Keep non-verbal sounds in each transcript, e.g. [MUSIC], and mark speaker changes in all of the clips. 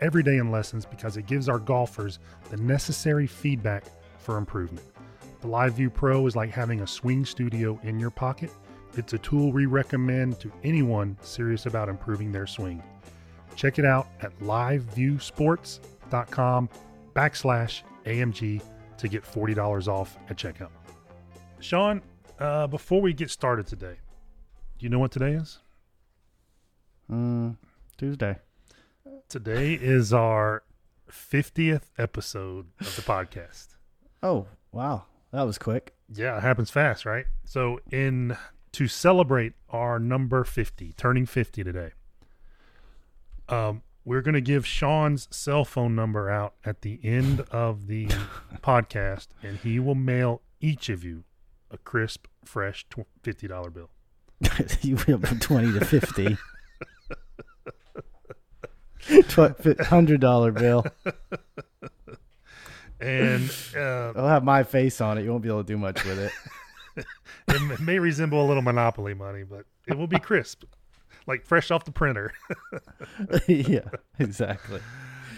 Speaker 1: every day in lessons because it gives our golfers the necessary feedback for improvement. The LiveView Pro is like having a swing studio in your pocket. It's a tool we recommend to anyone serious about improving their swing. Check it out at liveviewsports.com backslash AMG to get $40 off at checkout. Sean, uh, before we get started today, do you know what today is?
Speaker 2: Mm, Tuesday.
Speaker 1: Today is our 50th episode of the podcast.
Speaker 2: Oh, wow. That was quick.
Speaker 1: Yeah, it happens fast, right? So, in to celebrate our number 50, turning 50 today, um, we're going to give Sean's cell phone number out at the end of the [LAUGHS] podcast, and he will mail each of you a crisp, fresh $50 bill. [LAUGHS]
Speaker 2: you went from 20 to 50. [LAUGHS] Hundred dollar bill. [LAUGHS]
Speaker 1: And uh,
Speaker 2: It'll have my face on it. You won't be able to do much with it. [LAUGHS]
Speaker 1: it may resemble a little Monopoly money, but it will be crisp, like fresh off the printer. [LAUGHS]
Speaker 2: yeah, exactly.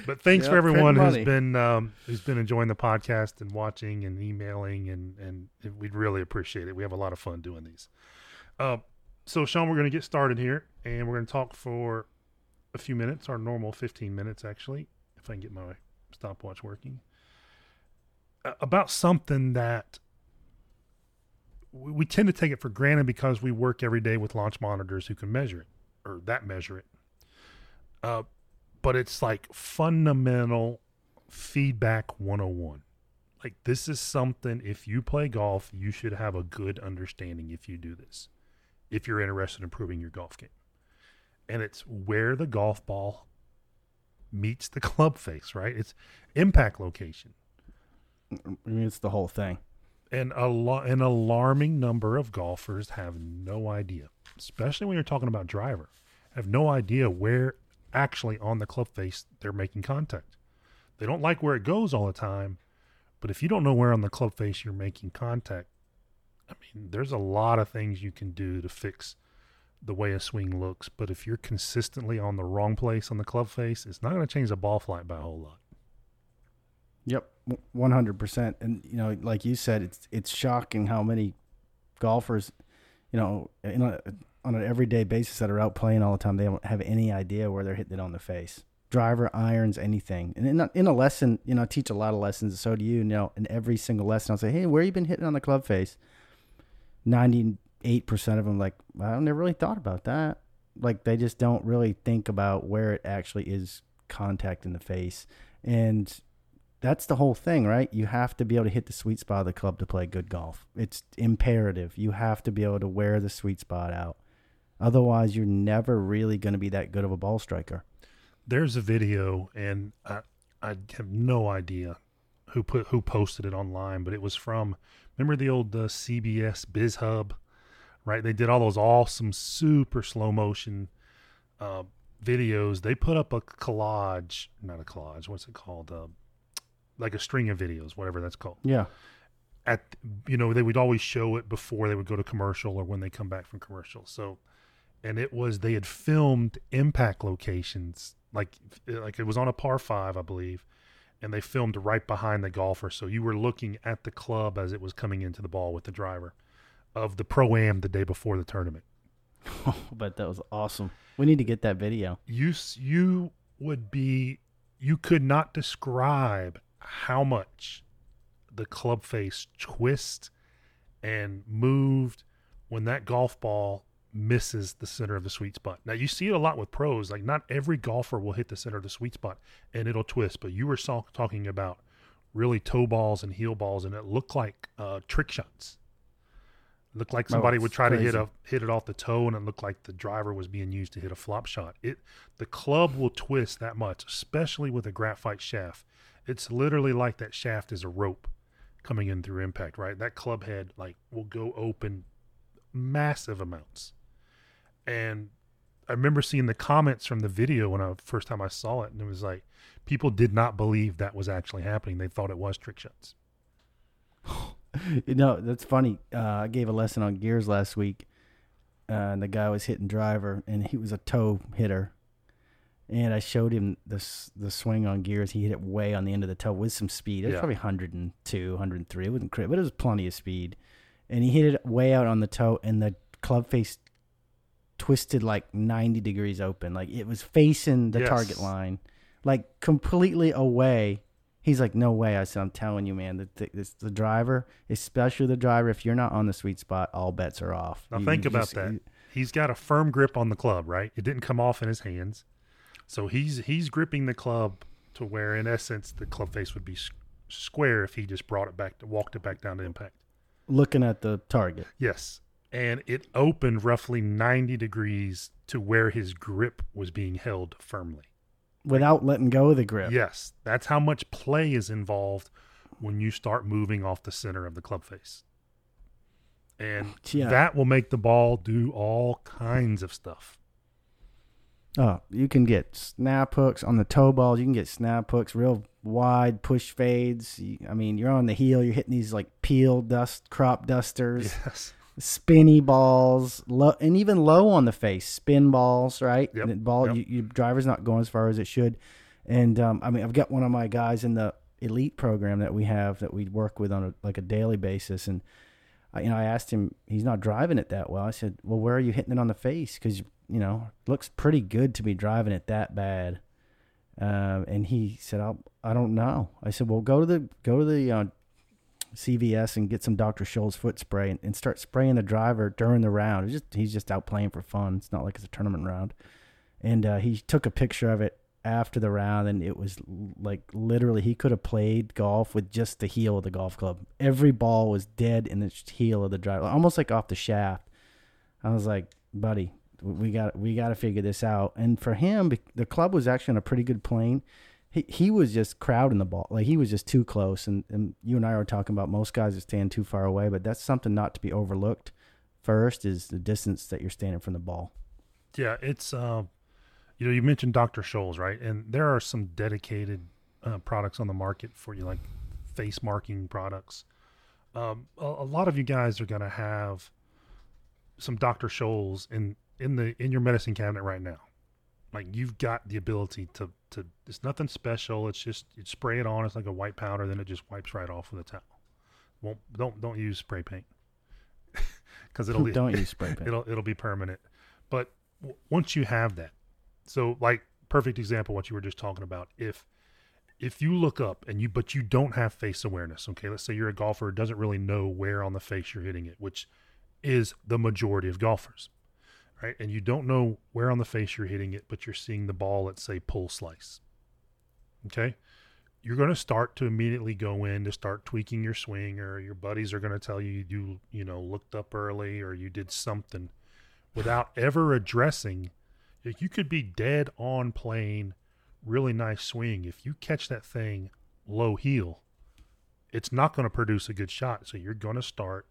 Speaker 1: But thanks
Speaker 2: Yep,
Speaker 1: for everyone who's
Speaker 2: money.
Speaker 1: been um, who's been enjoying the podcast and watching and emailing and and we'd really appreciate it. We have a lot of fun doing these. Uh, so Sean, we're going to get started here, and we're going to talk for a few minutes, our normal fifteen minutes actually, if I can get my stopwatch working, about something that we we tend to take it for granted because we work every day with launch monitors who can measure it or that measure it. Uh, but it's like fundamental feedback 101. Like this is something if you play golf, you should have a good understanding if you do this. If you're interested in improving your golf game. And it's where the golf ball meets the [LAUGHS] club face, right? It's impact location.
Speaker 2: I mean, it's the whole thing.
Speaker 1: And a lo- an alarming number of golfers have no idea, especially when you're talking about driver, have no idea where actually on the club face they're making contact. They don't like where it goes all the time, but if you don't know where on the club face you're making contact, I mean, there's a lot of things you can do to fix the way a swing looks. But if you're consistently on the wrong place on the club face, it's not going to change the ball flight by a whole lot.
Speaker 2: Yep, one hundred percent. And you know, like you said, it's it's shocking how many golfers, you know, a, on an everyday basis that are out playing all the time, they don't have any idea where they're hitting it on the face. Driver, irons, anything. And in a, in a lesson, you know, I teach a lot of lessons. So do you. You know, in every single lesson, I'll say, "Hey, where you been hitting on the club face?" Ninety-eight percent of them, like, I never really thought about that. Like, they just don't really think about where it actually is contact in the face, and that's the whole thing, right? You have to be able to hit the sweet spot of the club to play good golf. It's imperative. You have to be able to wear the sweet spot out. Otherwise, you're never really going to be that good of a ball striker.
Speaker 1: there's a video and I, I have no idea who put who posted it online but it was from remember the old uh, cbs biz hub right? They did all those awesome super slow motion uh, videos. They put up a collage not a collage what's it called? Uh, like a string of videos whatever that's called.
Speaker 2: Yeah.
Speaker 1: at you know they would always show it before they would go to commercial or when they come back from commercial. So and it was they had filmed impact locations like like it was on a par 5 I believe and they filmed right behind the golfer. So you were looking at the club as it was coming into the ball with the driver of the pro am the day before the tournament
Speaker 2: Oh, [LAUGHS] but that was awesome. We need to get that video.
Speaker 1: you you would be you could not describe how much the club face twist and moved when that golf ball misses the center of the sweet spot. Now you see it a lot with pros. Like not every golfer will hit the center of the sweet spot and it'll twist. But you were talking about really toe balls and heel balls, and it looked like uh, trick shots. Looked like
Speaker 2: Oh,
Speaker 1: somebody
Speaker 2: it's
Speaker 1: would try to hit a hit it off the toe, and it looked like the driver was being used to hit a flop shot. It the club will twist that much, especially with a graphite shaft. It's literally like that shaft is a rope coming in through impact, right? That club head like will go open massive amounts. And I remember seeing the comments from the video when I first time I saw it, and it was like people did not believe that was actually happening. They thought it was trick shots. [SIGHS] [LAUGHS] [LAUGHS]
Speaker 2: you know, that's funny. Uh, I gave a lesson on gears last week, uh, and the guy was hitting driver, and he was a toe hitter. And I showed him the the swing on gears. He hit it way on the end of the toe with some speed. It was
Speaker 1: Yeah.
Speaker 2: probably 102, 103. It wasn't crazy, but it was plenty of speed. And he hit it way out on the toe, and the club face twisted like 90 degrees open. Like it was facing the
Speaker 1: Yes.
Speaker 2: target line, like completely away. He's like, no way. I said, I'm telling you, man, that the, this, the driver, especially the driver, if you're not on the sweet spot, all bets are off.
Speaker 1: Now
Speaker 2: You-
Speaker 1: think
Speaker 2: you
Speaker 1: about
Speaker 2: just-
Speaker 1: that. He's got a firm grip on the club, right? It didn't come off in his hands, so he's he's gripping the club to where, in essence, the club face would be square if he just brought it back to walked it back down to impact.
Speaker 2: Looking at the target.
Speaker 1: Yes, and it opened roughly ninety degrees to where his grip was being held firmly.
Speaker 2: Without letting go of the grip.
Speaker 1: Yes, that's how much play is involved when you start moving off the center of the club face. And oh,
Speaker 2: Yeah.
Speaker 1: that will make the ball do all kinds of stuff.
Speaker 2: Oh, you can get snap hooks on the toe balls. You can get snap hooks, real wide push fades. I mean, you're on the heel. You're hitting these like peel dust, crop dusters,
Speaker 1: Yes.
Speaker 2: Spinny balls, low, and even low on the face, spin balls. Right,
Speaker 1: Yep,
Speaker 2: And ball.
Speaker 1: yep.
Speaker 2: You, your driver's not going as far as it should. And um, I mean, I've got one of my guys in the elite program that we have that we work with on a, like a daily basis, and I, you know, I asked him, he's not driving it that well. I said, well, where are you hitting it on the face? Because you know, looks pretty good to be driving it that bad. Um, and he said, I'll, I don't know. I said, well, go to the go to the uh, CVS and get some Dr. Scholl's foot spray and, and start spraying the driver during the round. It's just he's just out playing for fun. It's not like it's a tournament round. And uh, he took a picture of it after the round, and it was like literally he could have played golf with just the heel of the golf club. Every ball was dead in the heel of the driver, almost like off the shaft. I was like, buddy, we got we got to figure this out. And for him, the club was actually on a pretty good plane. He he was just crowding the ball, like he was just too close. And, and you and I were talking about most guys are staying too far away, but that's something not to be overlooked. First is the distance that you're standing from the ball.
Speaker 1: Yeah, it's um, you know, you mentioned Dr. Scholl's, right? And there are some dedicated uh, products on the market for you, like face marking products. Um, a, a lot of you guys are to have some Dr. Scholl's in in the in your medicine cabinet right now. Like you've got the ability to to. It's nothing special. It's just you spray it on. It's like a white powder. Then it just wipes right off with a towel. Won't don't don't use spray paint [LAUGHS] because it'll [LAUGHS]
Speaker 2: Don't [LAUGHS] use spray paint.
Speaker 1: it'll it'll be permanent. But w- once you have that, so like perfect example what you were just talking about. If if you look up and you but you don't have face awareness, okay, let's say you're a golfer doesn't really know where on the face you're hitting it, which is the majority of golfers, right? And you don't know where on the face you're hitting it, but you're seeing the ball, let's say pull slice. Okay? You're going to start to immediately go in to start tweaking your swing, or your buddies are going to tell you you you know looked up early or you did something without ever addressing. You could be dead on playing really nice swing. If you catch that thing low heel, it's not going to produce a good shot. So you're going to start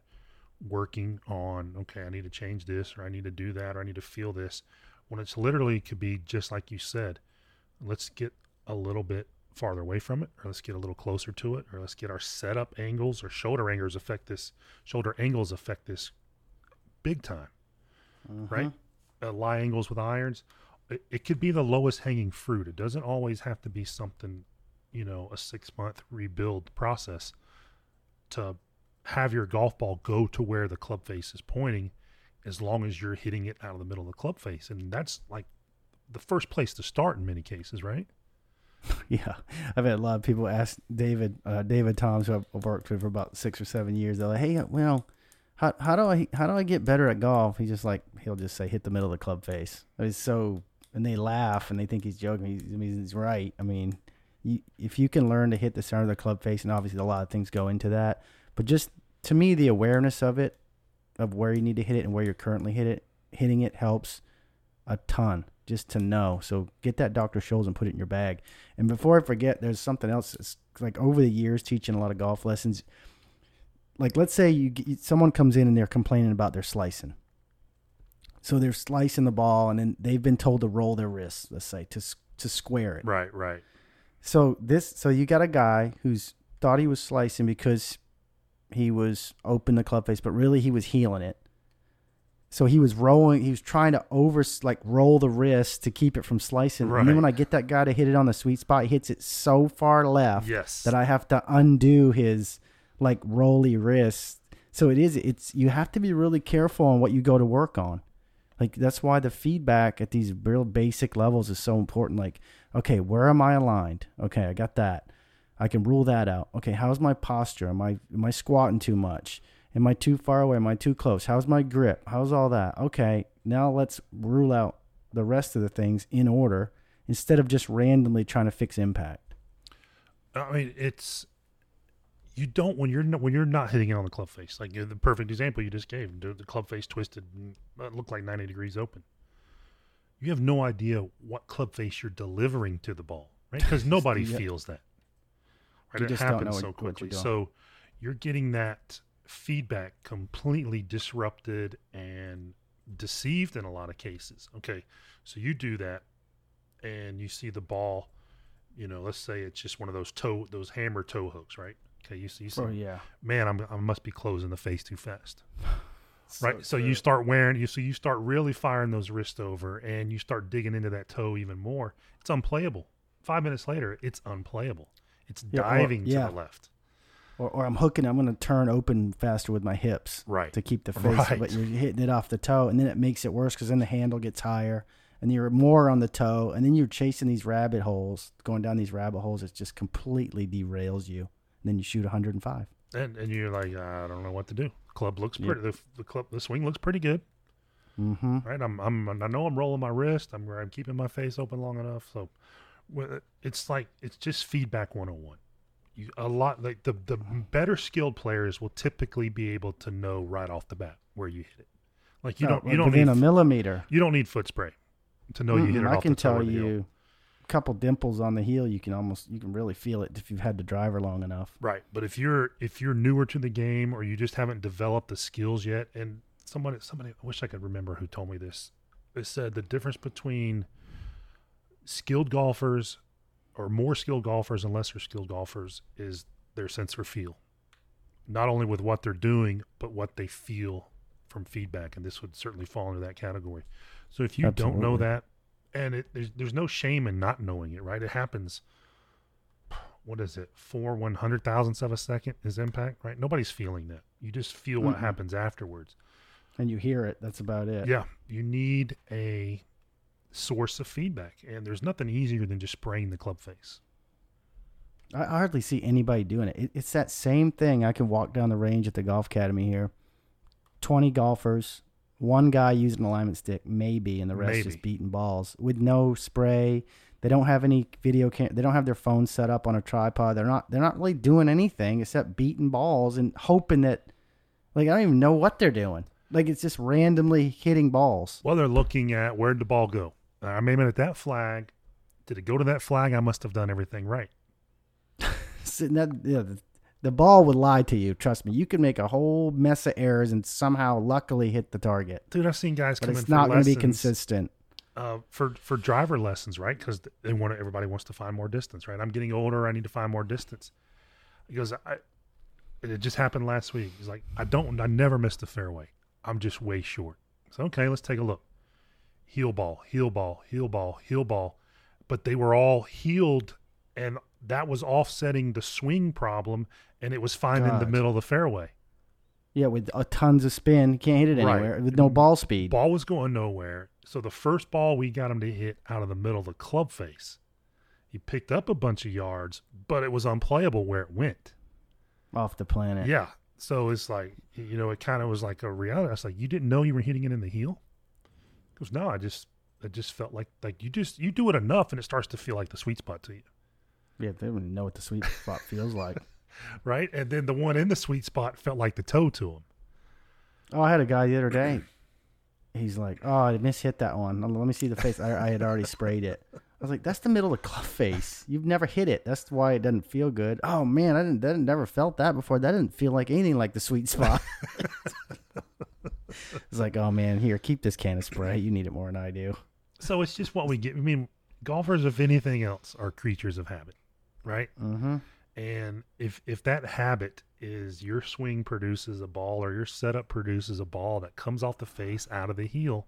Speaker 1: working on okay, I need to change this, or I need to do that, or I need to feel this. When it's literally could be just like you said. Let's get a little bit farther away from it, or let's get a little closer to it, or let's get our setup angles or shoulder angles affect this. Shoulder angles affect this big time, right? Uh, lie angles with irons. It, it could be the lowest hanging fruit. It doesn't always have to be something, you know, a six month rebuild process to have your golf ball go to where the club face is pointing as long as you're hitting it out of the middle of the club face. And that's like the first place to start in many cases, right? [LAUGHS]
Speaker 2: Yeah, I've had a lot of people ask David, uh, David Toms, who I've worked with for about six or seven years. They're like, "Hey, well, how how do I how do I get better at golf?" He's just like he'll just say, "Hit the middle of the club face." It's so, and they laugh and they think he's joking. He's, I mean, he's right. I mean, you, if you can learn to hit the center of the club face, and obviously a lot of things go into that, but just to me, the awareness of it, of where you need to hit it and where you're currently hit it, hitting it helps a ton. just to know. So get that Dr. Scholl's and put it in your bag. And before I forget, there's something else. It's like over the years teaching a lot of golf lessons. Like let's say you get- someone comes in and they're complaining about their slicing. So they're slicing the ball and then they've been told to roll their wrists, let's say, to to square it.
Speaker 1: Right, right.
Speaker 2: So this, so you got a guy who's thought he was slicing because he was open the club face, but really he was healing it. So he was rolling, he was trying to over like roll the wrist to keep it from slicing.
Speaker 1: Right.
Speaker 2: And then when I get that guy to hit it on the sweet spot, he hits it so far left
Speaker 1: Yes.
Speaker 2: that I have to undo his like rolly wrist. So it is, it's you have to be really careful on what you go to work on. Like that's why the feedback at these real basic levels is so important. Like, okay, where am I aligned? Okay, I got that. I can rule that out. Okay, how's my posture? Am I am I squatting too much? Am I too far away? Am I too close? How's my grip? How's all that? Okay, now let's rule out the rest of the things in order instead of just randomly trying to fix impact.
Speaker 1: I mean, it's you don't when you're not, when you're not hitting it on the club face. Like the perfect example you just gave, the, club face twisted, uh, looked like 90 degrees open. You have no idea what club face you're delivering to the ball, right? Because [LAUGHS] nobody feels that. Right?
Speaker 2: You
Speaker 1: it
Speaker 2: just don't know
Speaker 1: happens so
Speaker 2: you're
Speaker 1: quickly.
Speaker 2: doing.
Speaker 1: So you're getting that feedback completely disrupted and deceived in a lot of cases. Okay, so you do that, and you see the ball. You know, let's say it's just one of those toe, those hammer toe hooks, right? Okay, you see, you see
Speaker 2: Oh yeah.
Speaker 1: man, I'm, I must be closing the face too fast,
Speaker 2: So [LAUGHS]
Speaker 1: right? So you start wearing, you so you start really firing those wrists over, and you start digging into that toe even more. It's unplayable. Five minutes later, it's unplayable. It's
Speaker 2: Yeah, or-
Speaker 1: diving
Speaker 2: yeah.
Speaker 1: to the left.
Speaker 2: or, or I'm hooking. I'm going to turn open faster with my hips
Speaker 1: Right.
Speaker 2: to keep the [LAUGHS] face,
Speaker 1: Right.
Speaker 2: but you're hitting it off the toe, and then it makes it worse because then the handle gets higher, and you're more on the toe, and then you're chasing these rabbit holes, going down these rabbit holes. It just completely derails you. And then you shoot 105.
Speaker 1: And and you're like, I don't know what to do. Club looks pretty. The, the club, the swing looks pretty good,
Speaker 2: Mm-hmm.
Speaker 1: right? I'm I'm I know I'm rolling my wrist. I'm I'm keeping my face open long enough. So, it's like it's just feedback 101. You, a lot like the the better skilled players will typically be able to know right off the bat where you hit it. Like you don't you uh, don't
Speaker 2: within
Speaker 1: need
Speaker 2: a millimeter.
Speaker 1: you don't need foot spray to know you hit it
Speaker 2: I
Speaker 1: off
Speaker 2: can
Speaker 1: the
Speaker 2: tell
Speaker 1: or the heel.
Speaker 2: you, a couple dimples on the heel, you can almost you can really feel it if you've had the driver long enough.
Speaker 1: Right, but if you're if you're newer to the game or you just haven't developed the skills yet, and somebody somebody I wish I could remember who told me this. They said the difference between skilled golfers or more skilled golfers and lesser skilled golfers is their sense of feel. Not only with what they're doing, but what they feel from feedback, and this would certainly fall into that category. So if you don't know that, and it, there's there's no shame in not knowing it, right? It happens [SIGHS] what is it four one hundred thousandths of a second is impact right nobody's feeling that you just feel what
Speaker 2: Mm-mm.
Speaker 1: happens afterwards
Speaker 2: And you hear it. That's about it.
Speaker 1: yeah you need a source of feedback and there's nothing easier than just spraying the club face
Speaker 2: I hardly see anybody doing it. it. It's that same thing. I can walk down the range at the golf academy here. Twenty golfers, one guy using an alignment stick, maybe, and the rest just beating balls with no spray. They don't have any video cam. They don't have their phone set up on a tripod. They're not. They're not really doing anything except beating balls and hoping that, like, I don't even know what they're doing. Like it's just randomly hitting balls.
Speaker 1: well they're looking at where'd the ball go i'm aiming at that flag did it go to that flag i must have done everything right [LAUGHS]
Speaker 2: that, yeah, the, the ball would lie to you. Trust me. You can make a whole mess of errors and somehow, luckily, hit the target.
Speaker 1: dude i've seen guys
Speaker 2: But
Speaker 1: come in
Speaker 2: it's not going to be consistent.
Speaker 1: uh, for for driver lessons, right? Because they want to, everybody wants to find more distance, right? I'm getting older. I need to find more distance. He goes, I. It just happened last week. He's like, I don't. I never missed the fairway. I'm just way short. So okay, let's take a look. Heel ball, heel ball, heel ball, heel ball, but they were all healed, and that was offsetting the swing problem, and it was finding the middle of the fairway.
Speaker 2: Yeah, with uh, tons of spin, can't hit it
Speaker 1: Right.
Speaker 2: anywhere with no ball speed.
Speaker 1: Ball was going nowhere. So the first ball we got him to hit out of the middle of the club face. He picked up a bunch of yards, but it was unplayable where it went.
Speaker 2: off the planet.
Speaker 1: Yeah. So it's like, you know, it kind of was like a reality. I was like, you didn't know you were hitting it in the heel? Goes, no, I just, it just felt like, like you just, you do it enough and it starts to feel like the sweet spot to you.
Speaker 2: yeah. They don't even know what the sweet spot feels like. [LAUGHS]
Speaker 1: Right. And then the one in the sweet spot felt like the toe to him.
Speaker 2: Oh, I had a guy the other day. he's like, "Oh, I mishit that one. Let me see the face. I, I had already sprayed it." I was like, "That's the middle of the face. You've never hit it. That's why it doesn't feel good." Oh man, I didn't. I never felt that before. That didn't feel like anything like the sweet spot. [LAUGHS] it's like, oh man, here, keep this can of spray. You need it more than I do.
Speaker 1: So it's just what we get. I mean, golfers, if anything else, are creatures of habit, right?
Speaker 2: Mm-hmm.
Speaker 1: And if if that habit is your swing produces a ball or your setup produces a ball that comes off the face out of the heel,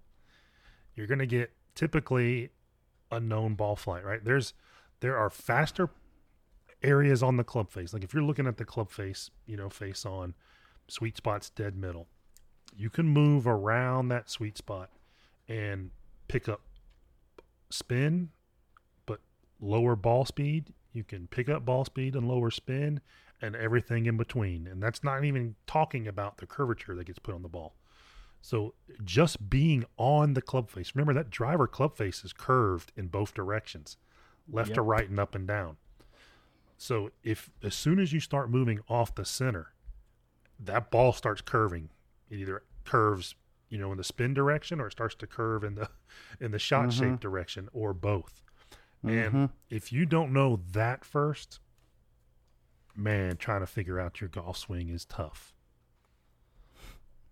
Speaker 1: you're going to get typically a known ball flight, right? There's there are faster areas on the club face. Like if you're looking at the club face, you know, face on, sweet spot's dead middle. You can move around that sweet spot and pick up spin, but lower ball speed. You can pick up ball speed and lower spin and everything in between. And that's not even talking about the curvature that gets put on the ball. So just being on the club face, remember that driver club face is curved in both directions, left
Speaker 2: Yep.
Speaker 1: to right and up and down. So if as soon as you start moving off the center, that ball starts curving. It either curves, you know, in the spin direction or it starts to curve in the in the shot
Speaker 2: Mhm.
Speaker 1: shape direction or both.
Speaker 2: Mhm.
Speaker 1: And if you don't know that first, man, trying to figure out your golf swing is tough.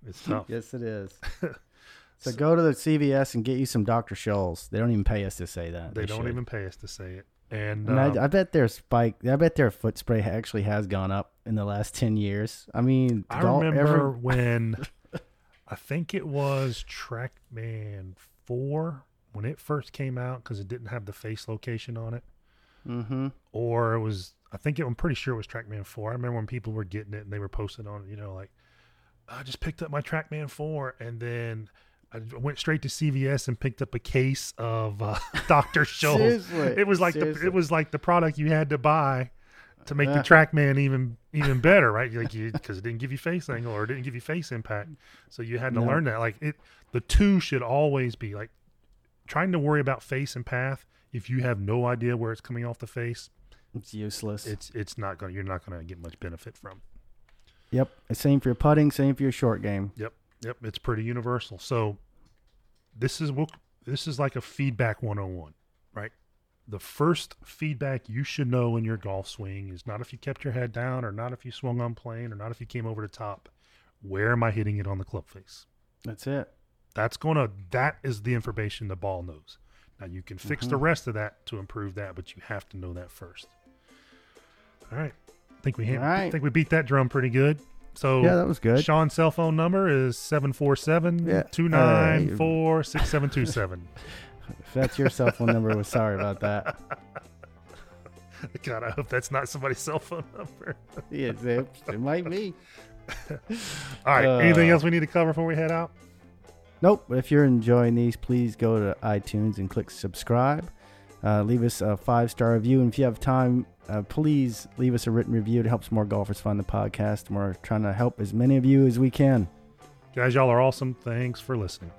Speaker 1: It's tough.
Speaker 2: Yes, it is. [LAUGHS] so go to the CVS and get you some Dr. Scholl's. They don't even pay us to say that.
Speaker 1: They don't
Speaker 2: should.
Speaker 1: even pay us to say it. And um,
Speaker 2: I, I bet their spike. I bet their foot spray actually has gone up in the last ten years. I mean,
Speaker 1: I remember
Speaker 2: every- [LAUGHS]
Speaker 1: when I think it was TrackMan 4 when it first came out because it didn't have the face location on it.
Speaker 2: Mhm.
Speaker 1: Or it was, I think it, I'm pretty sure it was TrackMan 4. I remember when people were getting it and they were posting on you know, like, I just picked up my TrackMan 4 and then I went straight to CVS and picked up a case of uh, [LAUGHS] Dr. [LAUGHS] Scholl's. It was like
Speaker 2: seriously.
Speaker 1: the it was like the product you had to buy to make the. TrackMan even even better, right? Like you because it didn't give you face angle or it didn't give you face impact, so you had to
Speaker 2: No.
Speaker 1: learn that. Like it, the two should always be like trying to worry about face and path. If you have no idea where it's coming off the face,
Speaker 2: It's useless.
Speaker 1: it's it's not going. You're not going to get much benefit from.
Speaker 2: yep. Same for your putting. Same for your short game.
Speaker 1: Yep, yep. It's pretty universal. So this is this is like a feedback 101, right? The first feedback you should know in your golf swing is not if you kept your head down or not if you swung on plane or not if you came over the top. Where am I hitting it on the club face?
Speaker 2: That's it.
Speaker 1: That's going to that is the information the ball knows. Now you can fix the
Speaker 2: Mhm.
Speaker 1: rest of that to improve that, but you have to know that first. All right. I think we hit,
Speaker 2: right.
Speaker 1: think we beat that drum pretty good. So
Speaker 2: Yeah, that was good.
Speaker 1: Sean's cell phone number is 747
Speaker 2: Yeah.
Speaker 1: 294 6727.
Speaker 2: If that's your cell phone number, we're sorry about that. [LAUGHS]
Speaker 1: God, I hope that's not somebody's cell phone number. [LAUGHS]
Speaker 2: Yeah, it, it might be. [LAUGHS]
Speaker 1: All right. anything
Speaker 2: Uh,
Speaker 1: else we need to cover before we head out?
Speaker 2: Nope. But if you're enjoying these, please go to iTunes and click subscribe. Uh, leave us a five star review. And if you have time, uh, please leave us a written review. It helps more golfers find the podcast. And we're trying to help as many of you as we can.
Speaker 1: Guys, y'all are awesome. Thanks for listening.